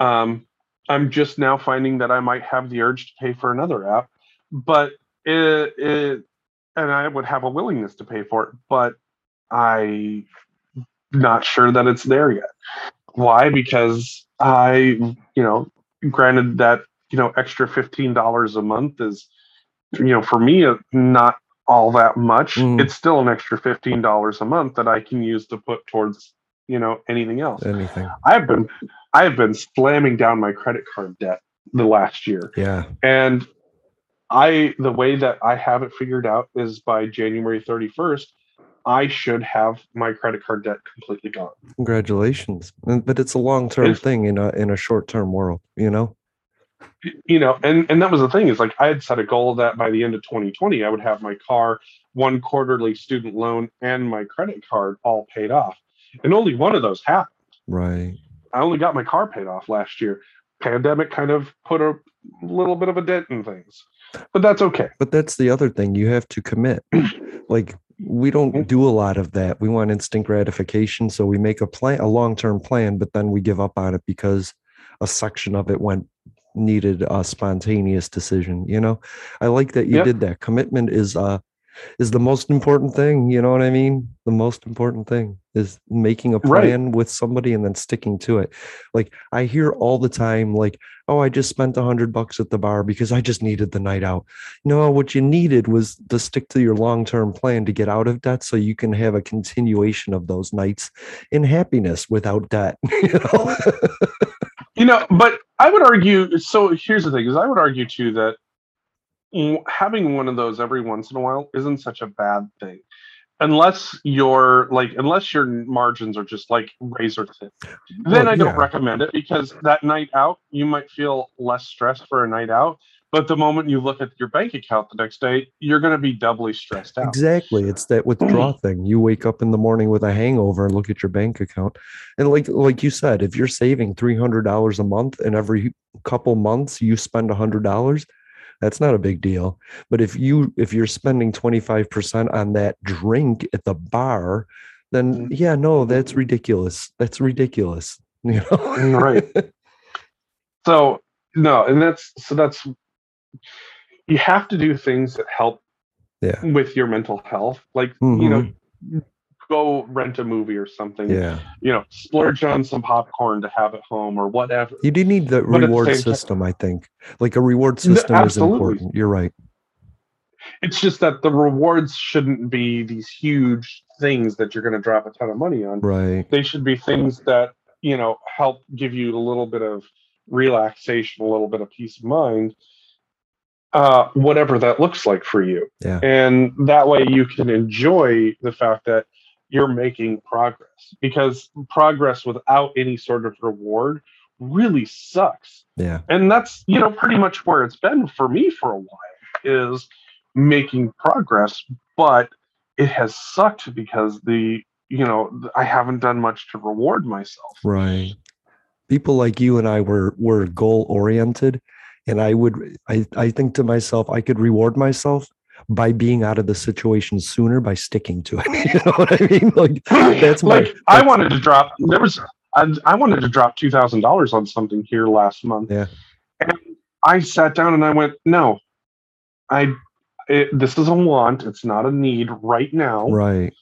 Um, I'm just now finding that I might have the urge to pay for another app, but it, it and I would have a willingness to pay for it, but I not sure that it's there yet. Why? Because I, you know, granted that you know extra fifteen dollars a month is you know, for me, uh, not all that much. Mm. It's still an extra fifteen dollars a month that I can use to put towards you know anything else. Anything. I've been I've been slamming down my credit card debt the last year. Yeah. And I the way that I have it figured out is by January 31st, I should have my credit card debt completely gone. Congratulations. But it's a long-term thing in a in a short-term world, you know? You know and and that was the thing is like i had set a goal that by the end of 2020 i would have my car one quarterly student loan and my credit card all paid off. And only one of those happened. Right. I only got my car paid off last year. Pandemic kind of put a little bit of a dent in things but that's okay. But that's the other thing you have to commit. [CLEARS THROAT] Like we don't mm-hmm. do a lot of that. We want instant gratification so we make a plan a long-term plan but then we give up on it because a section of it went needed a spontaneous decision you know? I like that you yep. did that. Commitment is uh is the most important thing you know what i mean? The most important thing is making a plan right. with somebody and then sticking to it. Like i hear all the time like oh i just spent a hundred bucks at the bar because i just needed the night out. No what you needed was to stick to your long-term plan to get out of debt so you can have a continuation of those nights in happiness without debt [LAUGHS] you know [LAUGHS] you know but i would argue so here's the thing is i would argue too that having one of those every once in a while isn't such a bad thing unless your like unless your margins are just like razor thin then well, i don't yeah. recommend it because that night out you might feel less stressed for a night out but the moment you look at your bank account the next day, you're going to be doubly stressed out. Exactly. It's that withdrawal thing. You wake up in the morning with a hangover and look at your bank account. And like like you said, if you're saving $300 a month and every couple months you spend $100, that's not a big deal. But if you if you're spending 25% on that drink at the bar, then mm-hmm. yeah, no, that's ridiculous. That's ridiculous. [LAUGHS] You know? Mm, right. [LAUGHS] So no, and that's so that's you have to do things that help yeah. with your mental health. Like, mm-hmm. you know, go rent a movie or something. Yeah. You know, splurge on some popcorn to have at home or whatever. You do need the but reward system, time, I think. Like a reward system is important. You're right. It's just that the rewards shouldn't be these huge things that you're going to drop a ton of money on. Right. They should be things that, you know, help give you a little bit of relaxation, a little bit of peace of mind, uh, whatever that looks like for you. Yeah. And that way you can enjoy the fact that you're making progress because progress without any sort of reward really sucks. Yeah. And that's, you know, pretty much where it's been for me for a while is making progress, but it has sucked because the, you know, I haven't done much to reward myself. Right. People like you and I were were goal oriented and I would I I think to myself I could reward myself by being out of the situation sooner by sticking to it. [LAUGHS] you know what I mean? Like [LAUGHS] that's my like I wanted to drop there was I, I wanted to drop two thousand dollars on something here last month. Yeah. And I sat down and I went, no, I it, this is a want. It's not a need right now. right.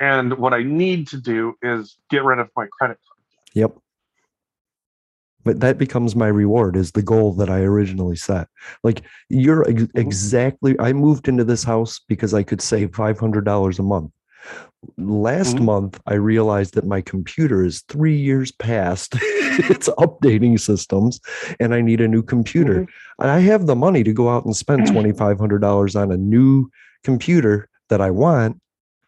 And what I need to do is get rid of my credit card. Yep. But that becomes my reward is the goal that I originally set. Like you're ex- exactly I moved into this house because I could save $500 a month. Last Mhm. month I realized that my computer is 3 years past [LAUGHS] its updating systems and I need a new computer. And I have the money to go out and spend [CLEARS THROAT] $2500 on a new computer that I want,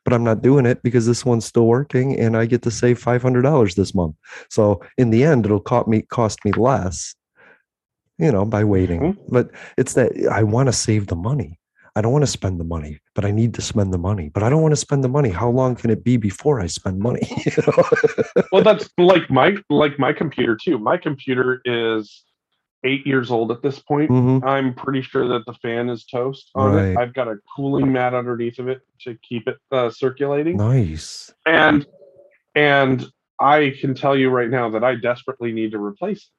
but I'm not doing it because this one's still working and I get to save $500 this month. So in the end, it'll cost me cost me less, you know, by waiting. Mm-hmm. But it's that I want to save the money. I don't want to spend the money, but I need to spend the money. But I don't want to spend the money. How long can it be before I spend money? [LAUGHS] You know? well, that's like my like my computer too. My computer is eight years old at this point. Mhm. I'm pretty sure that the fan is toast on Right. it. I've got a cooling mat underneath of it to keep it uh, circulating. nice. and and I can tell you right now that I desperately need to replace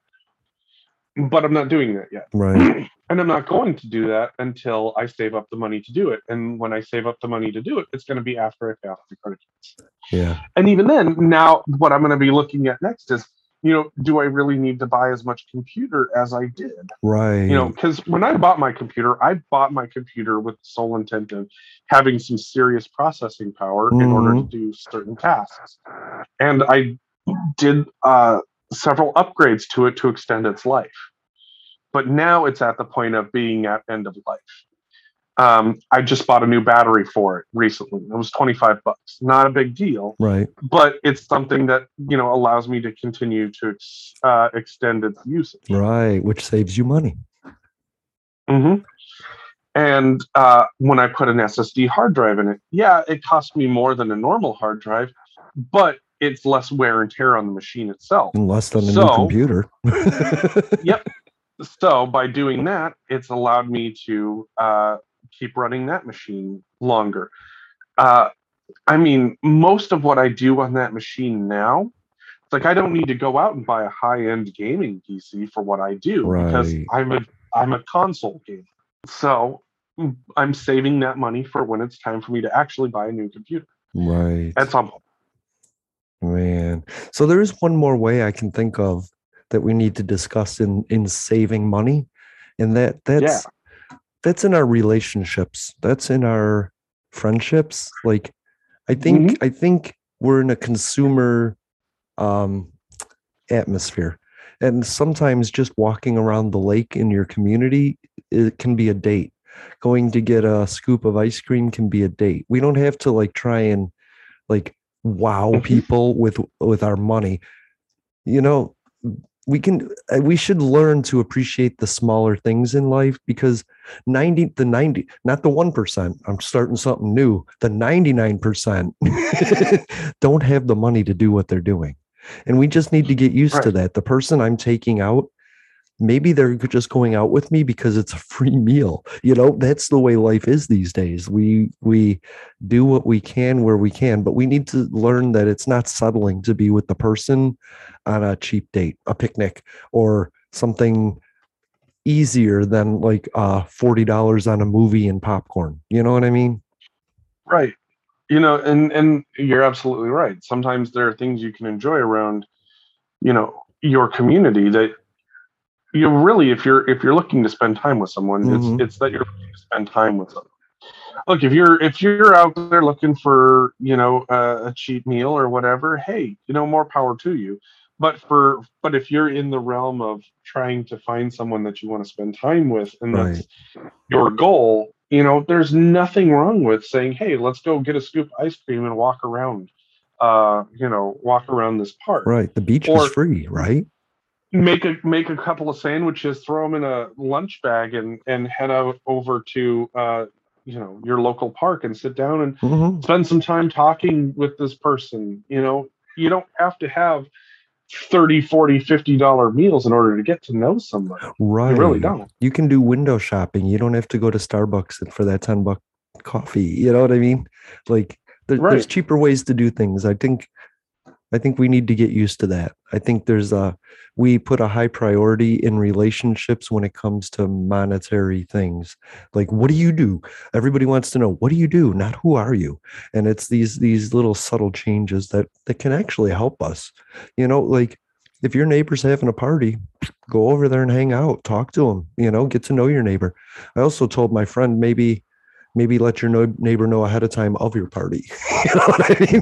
it. But I'm not doing that yet. Right. [CLEARS THROAT] And I'm not going to do that until I save up the money to do it. And when I save up the money to do it, it's going to be after I pay off the credit cards. Yeah. And even then, now what I'm going to be looking at next is, you know, do I really need to buy as much computer as I did? Right. You know, because when I bought my computer, I bought my computer with the sole intent of having some serious processing power in order to Mhm. do certain tasks. And I did uh, several upgrades to it to extend its life. But now it's at the point of being at end of life. Um, I just bought a new battery for it recently. It was 25 bucks. Not a big deal right. but it's something that you know allows me to continue to ex- uh, extend its usage. Right. Which saves you money. hmm And uh, when I put an SSD hard drive in it, yeah, it cost me more than a normal hard drive, but it's less wear and tear on the machine itself. And less than a new computer. yep. [LAUGHS] So by doing that, it's allowed me to uh, keep running that machine longer. Uh, I mean, most of what I do on that machine now, it's like I don't need to go out and buy a high-end gaming PC for what I do because I'm a I'm a console gamer. So I'm saving that money for when it's time for me to actually buy a new computer right. at some point. Man. So there is one more way I can think of that we need to discuss in in saving money. And that that's that's in our relationships. That's in our friendships. Like I think I think we're in a consumer um atmosphere. And sometimes just walking around the lake in your community it can be a date. Going to get a scoop of ice cream can be a date. We don't have to like try and like wow people with with our money you know we can uh, we should learn to appreciate the smaller things in life because 90 the 90 not the 1% i'm starting something new the 99% [LAUGHS] don't have the money to do what they're doing. And we just need to get used to that. The person i'm taking out maybe they're just going out with me because it's a free [LAUGHS] meal you know that's the way life is these days we we do what we can where we can but we need to learn that it's not settling to be with the person on a cheap date a picnic or something easier than like uh $40 on a movie and popcorn you know what i mean Right. You know, and and you're absolutely right. Sometimes there are things you can enjoy around, you know, your community that you really if you're if you're looking to spend time with someone, Mhm. it's it's that you're looking to spend time with them. Look, if you're if you're out there looking for, you know, a, a cheap meal or whatever, hey, you know, more power to you. but for but if you're in the realm of trying to find someone that you want to spend time with and Right. that's your goal you know there's nothing wrong with saying hey let's go get a scoop of ice cream and walk around uh you know walk around this park Right. The beach Or- is free, right? Make a make a couple of sandwiches throw them in a lunch bag and and head out over to uh you know your local park and sit down and Mhm. spend some time talking with this person you know you don't have to have 30 40 50 dollar meals in order to get to know somebody Right. you really don't You can do window shopping. You don't have to go to Starbucks for that 10 buck coffee. You know what I mean? Like there, there's cheaper ways to do things. I think I think we need to get used to that. I think there's a we put a high priority in relationships when it comes to monetary things. Like what do you do? Everybody wants to know what do you do, not who are you? And it's these these little subtle changes that that can actually help us. You know, like if your neighbor's having a party, go over there and hang out, talk to them, you know, get to know your neighbor. I also told my friend maybe maybe let your no- neighbor know ahead of time of your party. [LAUGHS] you know what I mean?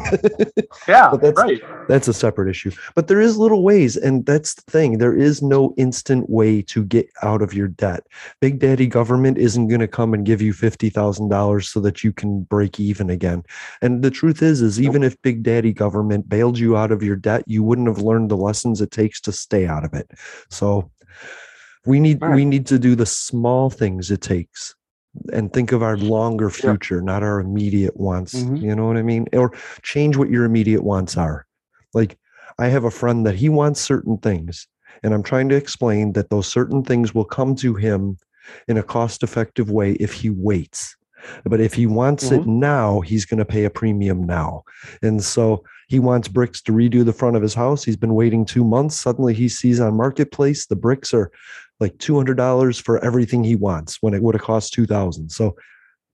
yeah But that's right that's a separate issue. But there is little ways, and that's the thing. There is no instant way to get out of your debt. Big Daddy government isn't going to come and give you fifty thousand dollars so that you can break even again. And the truth is, is even if Big Daddy government bailed you out of your debt, you wouldn't have learned the lessons it takes to stay out of it. So we need we need to do the small things it takes and think of our longer future, not our immediate wants. Mhm. You know what I mean? Or change what your immediate wants are. Like I have a friend that he wants certain things, and I'm trying to explain that those certain things will come to him in a cost effective way if he waits. But if he wants it now, he's going to pay a premium now. And so he wants bricks to redo the front of his house. He's been waiting two months. Suddenly he sees on Marketplace the bricks are like $200 for everything he wants when it would have cost 2000 So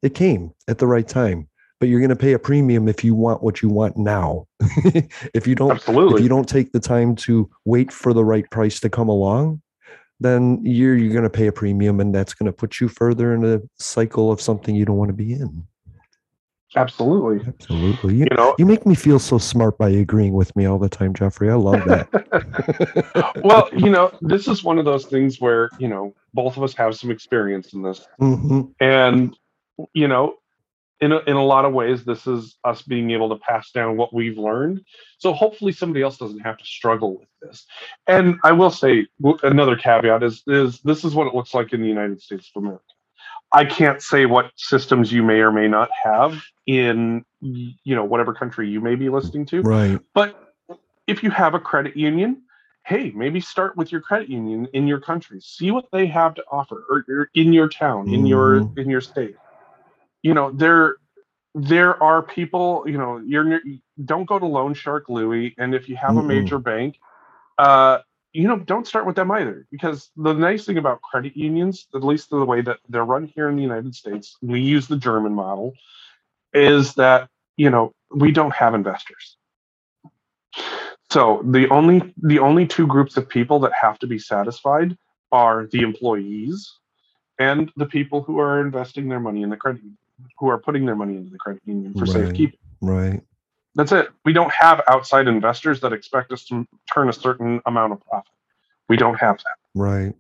it came at the right time. But you're going to pay a premium if you want what you want now. [LAUGHS] if you don't Absolutely. if you don't take the time to wait for the right price to come along, then you're you're going to pay a premium and that's going to put you further in a cycle of something you don't want to be in. Absolutely Absolutely. You, You know- you make me feel so smart by agreeing with me all the time, Jeffrey. I love that. [LAUGHS] [LAUGHS] well you know this is one of those things where you know both of us have some experience in this Mhm. and you know in a, in a lot of ways this is us being able to pass down what we've learned so hopefully somebody else doesn't have to struggle with this and i will say another caveat is is this is what it looks like in the united states of america i can't say what systems you may or may not have in you know whatever country you may be listening to Right. but if you have a credit union, hey, maybe start with your credit union in your country. See what they have to offer, or, or in your town, in your Mhm. in your state. You know, there there are people. You know, you're don't go to Loan Shark Louie, and if you have a Mm-mm. major bank, uh, you know, don't start with them either. Because the nice thing about credit unions, at least the way that they're run here in the United States, we use the German model, is that you know we don't have investors. So the only the only two groups of people that have to be satisfied are the employees and the people who are investing their money in the credit union, who are putting their money into the credit union for Right. safekeeping. Right. That's it. We don't have outside investors that expect us to turn a certain amount of profit. We don't have that. Right.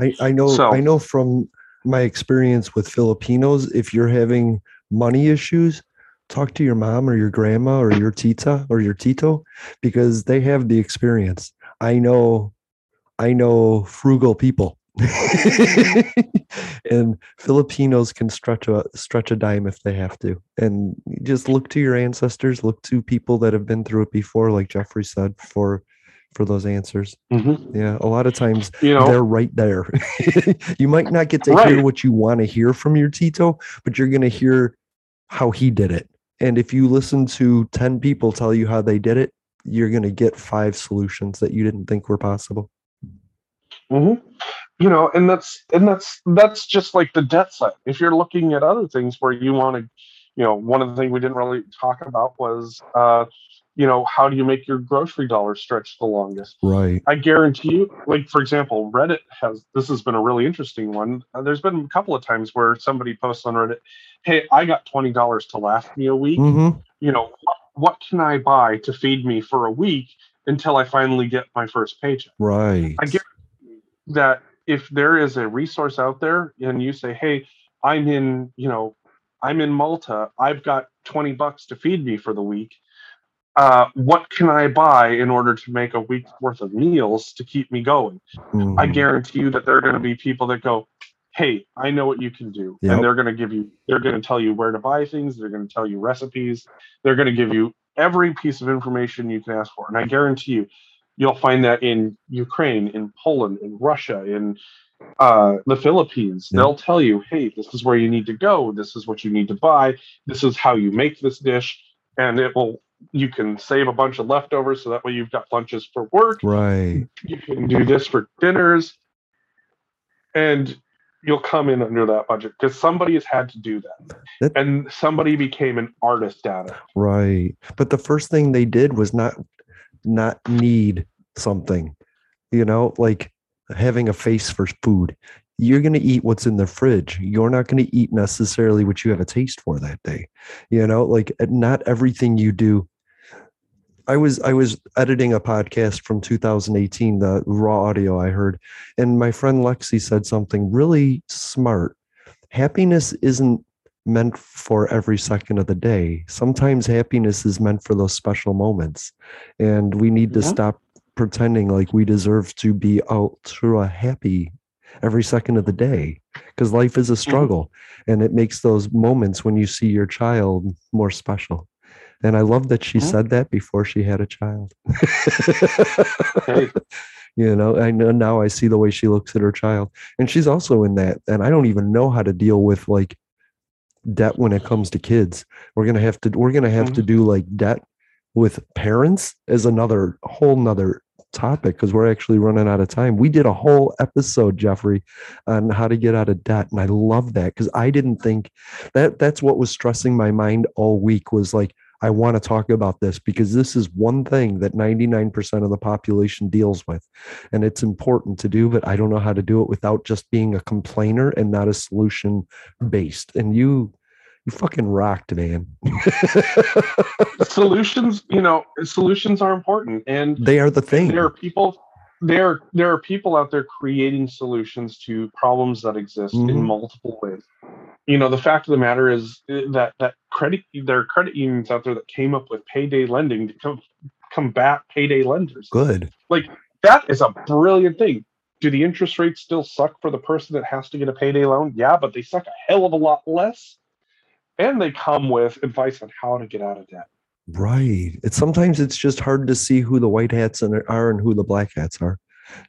I, I know So- I know from my experience with Filipinos, if you're having money issues, talk to your mom or your grandma or your tita or your tito because they have the experience. I know I know frugal people. [LAUGHS] and Filipinos can stretch a stretch a dime if they have to. And just look to your ancestors, look to people that have been through it before, like Jeffrey said, for for those answers. Mhm. Yeah, a lot of times You know- they're right there. [LAUGHS] you might not get to Right. hear what you want to hear from your Tito, but you're going to hear how he did it. And if you listen to 10 people tell you how they did it, you're going to get five solutions that you didn't think were possible. hmm You know, and that's and that's that's just like the debt side. If you're looking at other things where you want to, you know, one of the things we didn't really talk about was, uh, you know, how do you make your grocery dollar stretch the longest? Right. I guarantee you, like for example, Reddit has this has been a really interesting one. Uh, there's been a couple of times where somebody posts on Reddit, "Hey, I got twenty dollars to last me a week. Mm-hmm. You know, what, what can I buy to feed me for a week until I finally get my first paycheck. Right. I get that if there is a resource out there and you say, "Hey, I'm in, you know, I'm in Malta. I've got 20 bucks to feed me for the week. Uh, what can I buy in order to make a week's worth of meals to keep me going?" Mhm. I guarantee you that there are going to be people that go, "Hey, I know what you can do," Yep. and they're going to give you, they're going to tell you where to buy things. They're going to tell you recipes. They're going to give you every piece of information you can ask for, and I guarantee you, you'll find that in Ukraine, in Poland, in Russia, in uh, the Philippines. Yeah. They'll tell you, "Hey, this is where you need to go. This is what you need to buy. This is how you make this dish," and it will. You can save a bunch of leftovers, so that way you've got lunches for work Right. you can do this for dinners and you'll come in under that budget because somebody has had to do that. That- and somebody became an artist at it Right. But the first thing they did was not not need something. You know, like having a face for food. You're going to eat what's in the fridge. You're not going to eat necessarily what you have a taste for that day. You know, like uh, not everything you do I was I was editing a podcast from 2018, the raw audio I heard, and my friend Lexi said something really smart. Happiness isn't meant for every second of the day. Sometimes happiness is meant for those special moments. And we need to Mhm. stop pretending like we deserve to be ultra happy every second of the day because life is a struggle and it makes those moments when you see your child more special. And I love that she said that before she had a child. Hey. [LAUGHS] You know, I know now I see the way she looks at her child. And she's also in that. And I don't even know how to deal with like debt when it comes to kids. We're gonna have to we're gonna have to mm-hmm. do like debt with parents is another whole nother topic because we're actually running out of time. We did a whole episode, Jeffrey, on how to get out of debt. And I love that because I didn't think that that's what was stressing my mind all week was like, I want to talk about this because this is one thing that 99% of the population deals with. And it's important to do, but I don't know how to do it without just being a complainer and not a solution based. And you you fucking rocked, man. [LAUGHS] solutions you know solutions are important and they are the thing. there are people there there are people out there creating solutions to problems that exist in Mhm. multiple ways. You know the fact of the matter is uh, that that credit there are credit unions out there that came up with payday lending to com- combat payday lenders. Good. like that is a brilliant thing. Do the interest rates still suck for the person that has to get a payday loan? Yeah but they suck a hell of a lot less. And they come with advice on how to get out of debt Right. It's sometimes it's just hard to see who the white hats are and who the black hats are.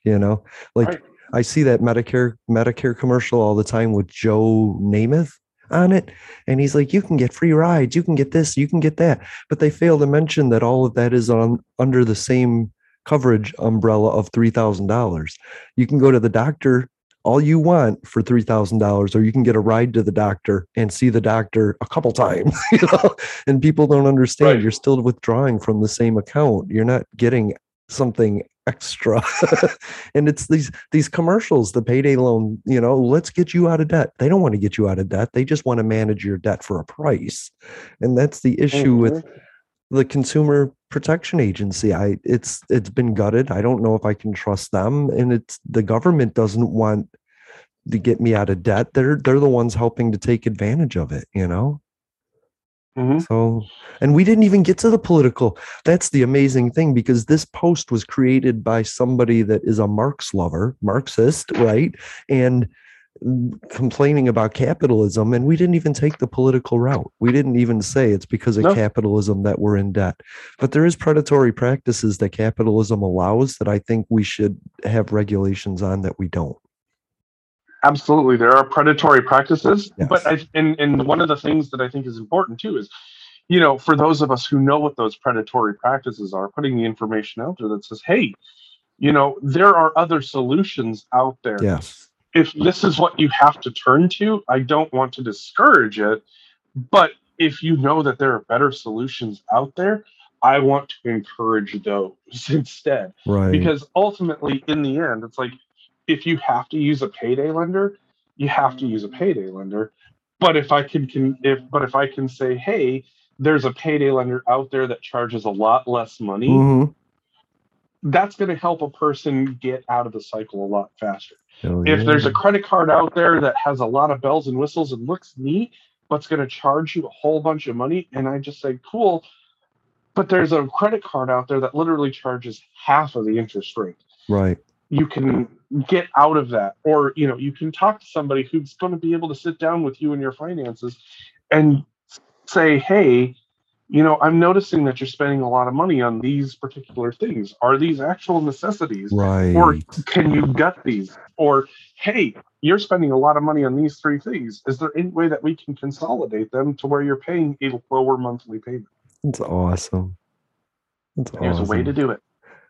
You know, like Right. I see that Medicare Medicare commercial all the time with Joe Namath on it, and he's like, "You can get free rides, you can get this, you can get that," but they fail to mention that all of that is on under the same coverage umbrella of three thousand dollars. You can go to the doctor all you want for three thousand dollars, or you can get a ride to the doctor and see the doctor a couple times. [LAUGHS] You know, and people don't understand. Right. You're still withdrawing from the same account. You're not getting something extra. [LAUGHS] and it's these these commercials, the payday loan. You know, let's get you out of debt. They don't want to get you out of debt. They just want to manage your debt for a price, and that's the issue with mm-hmm. The consumer protection agency. I it's it's been gutted. I don't know if i can trust them and it's the government doesn't want to get me out of debt. They're they're the ones helping to take advantage of it you know? Mhm. so and we didn't even get to the political. That's the amazing thing because this post was created by somebody that is a marx lover marxist right? And complaining about capitalism and we didn't even take the political route we didn't even say it's because of No. capitalism that we're in debt but there is predatory practices that capitalism allows that i think we should have regulations on that we don't Absolutely, there are predatory practices, Yes. but I, and and one of the things that I think is important too is, you know, for those of us who know what those predatory practices are, putting the information out there that says, hey, you know, there are other solutions out there. yes If this is what you have to turn to, I don't want to discourage it, but if you know that there are better solutions out there, I want to encourage those [LAUGHS] instead right because ultimately in the end it's like if you have to use a payday lender you have to use a payday lender but if i can, can if but if i can say hey there's a payday lender out there that charges a lot less money Mhm. that's going to help a person get out of the cycle a lot faster. If yeah. there's a credit card out there that has a lot of bells and whistles and looks neat, but's going to charge you a whole bunch of money, and I just say, cool. But there's a credit card out there that literally charges half of the interest rate. right. You can get out of that, or you know, you can talk to somebody who's going to be able to sit down with you and your finances and say, hey, you know, I'm noticing that you're spending a lot of money on these particular things. Are these actual necessities? Right. Or can you gut these? Or, hey, you're spending a lot of money on these three things. Is there any way that we can consolidate them to where you're paying a lower monthly payment? That's awesome. That's There's awesome. a way to do it.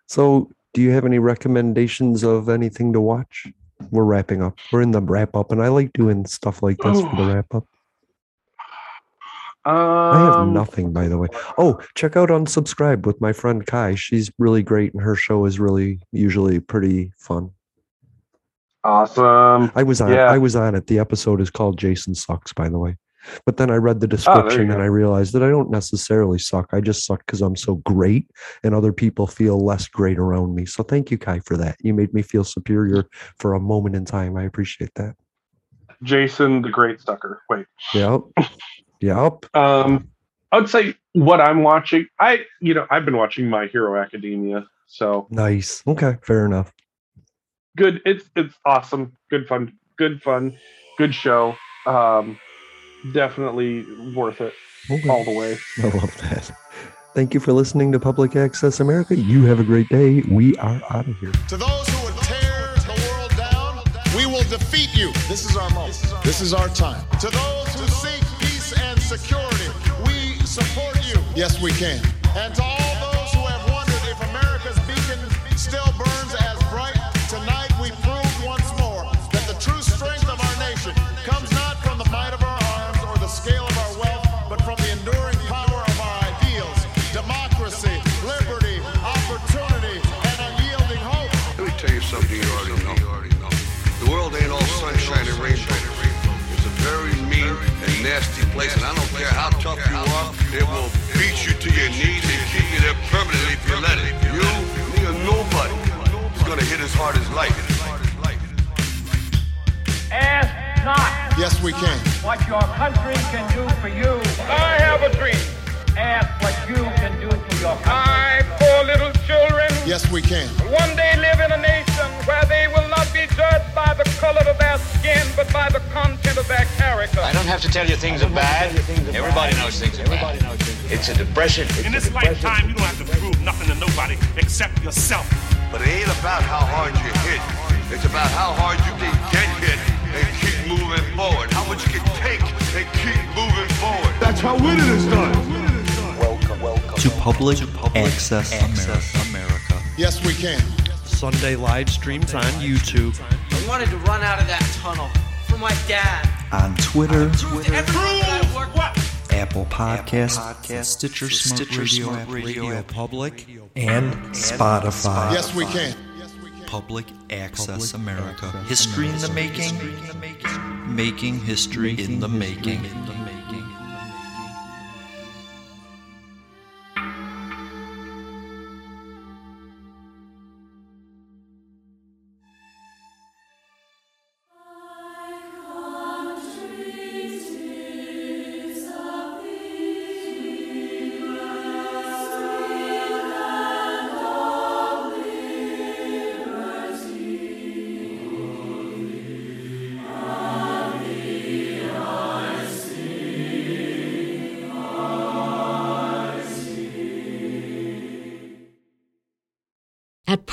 So, do you have any recommendations of anything to watch? We're wrapping up. We're in the wrap up, and I like doing stuff like this for the [SIGHS] wrap up. I have Um, nothing, by the way. Oh, check out Unsubscribe with my friend Kai. She's really great, and her show is really usually pretty fun. Awesome. I was on. Yeah. I was on it. The episode is called "Jason Sucks," by the way. But then I read the Oh, description and go. I realized that I don't necessarily suck. I just suck because I'm so great, and other people feel less great around me. So thank you, Kai, for that. You made me feel superior for a moment in time. I appreciate that. Jason the Great Sucker. Wait. Yep. Yep. Um, I would say what I'm watching. I, you know, I've been watching My Hero Academia. So Nice. Okay. Fair enough. Good. It's it's awesome. Good fun. Good fun. Good show. Um, definitely worth it Okay. all the way. I love that. Thank you for listening to Public Access America. You have a great day. We are out of here. To those who would tear the world down, we will defeat you. This is our moment. This is our time. To those who seek peace and security, we support you. Yes, we can. And to all place, and I don't care how tough you are, it will beat you to your knees and keep you there permanently if you let it. You, me, or nobody is gonna hit as hard as life. Ask not Yes, we can. what your country can do for you. I have a dream. Ask what you can do for your country. I, poor little children, Yes, we can. one day live in a nation where they will not be judged by the color of their skin, but by the content of their character. I don't have to tell you things are bad. Everybody knows things are bad. It's a depression. In this lifetime, you don't have to prove nothing to nobody except yourself. But it ain't about how hard you hit. It's about how hard you can get hit and keep moving forward. How much you can take and keep moving forward. That's how winning is done. Welcome, welcome. To Public, Access, America. Yes, we can. Sunday live streams on YouTube, I wanted to run out of that tunnel for my dad. on Twitter, Prove that I work what? Apple Podcasts, Stitcher, Smart Stitcher, Radio, Smart App Radio, Radio Public, and Spotify. Yes, we can. Public Access America. History in the making, making history in the making.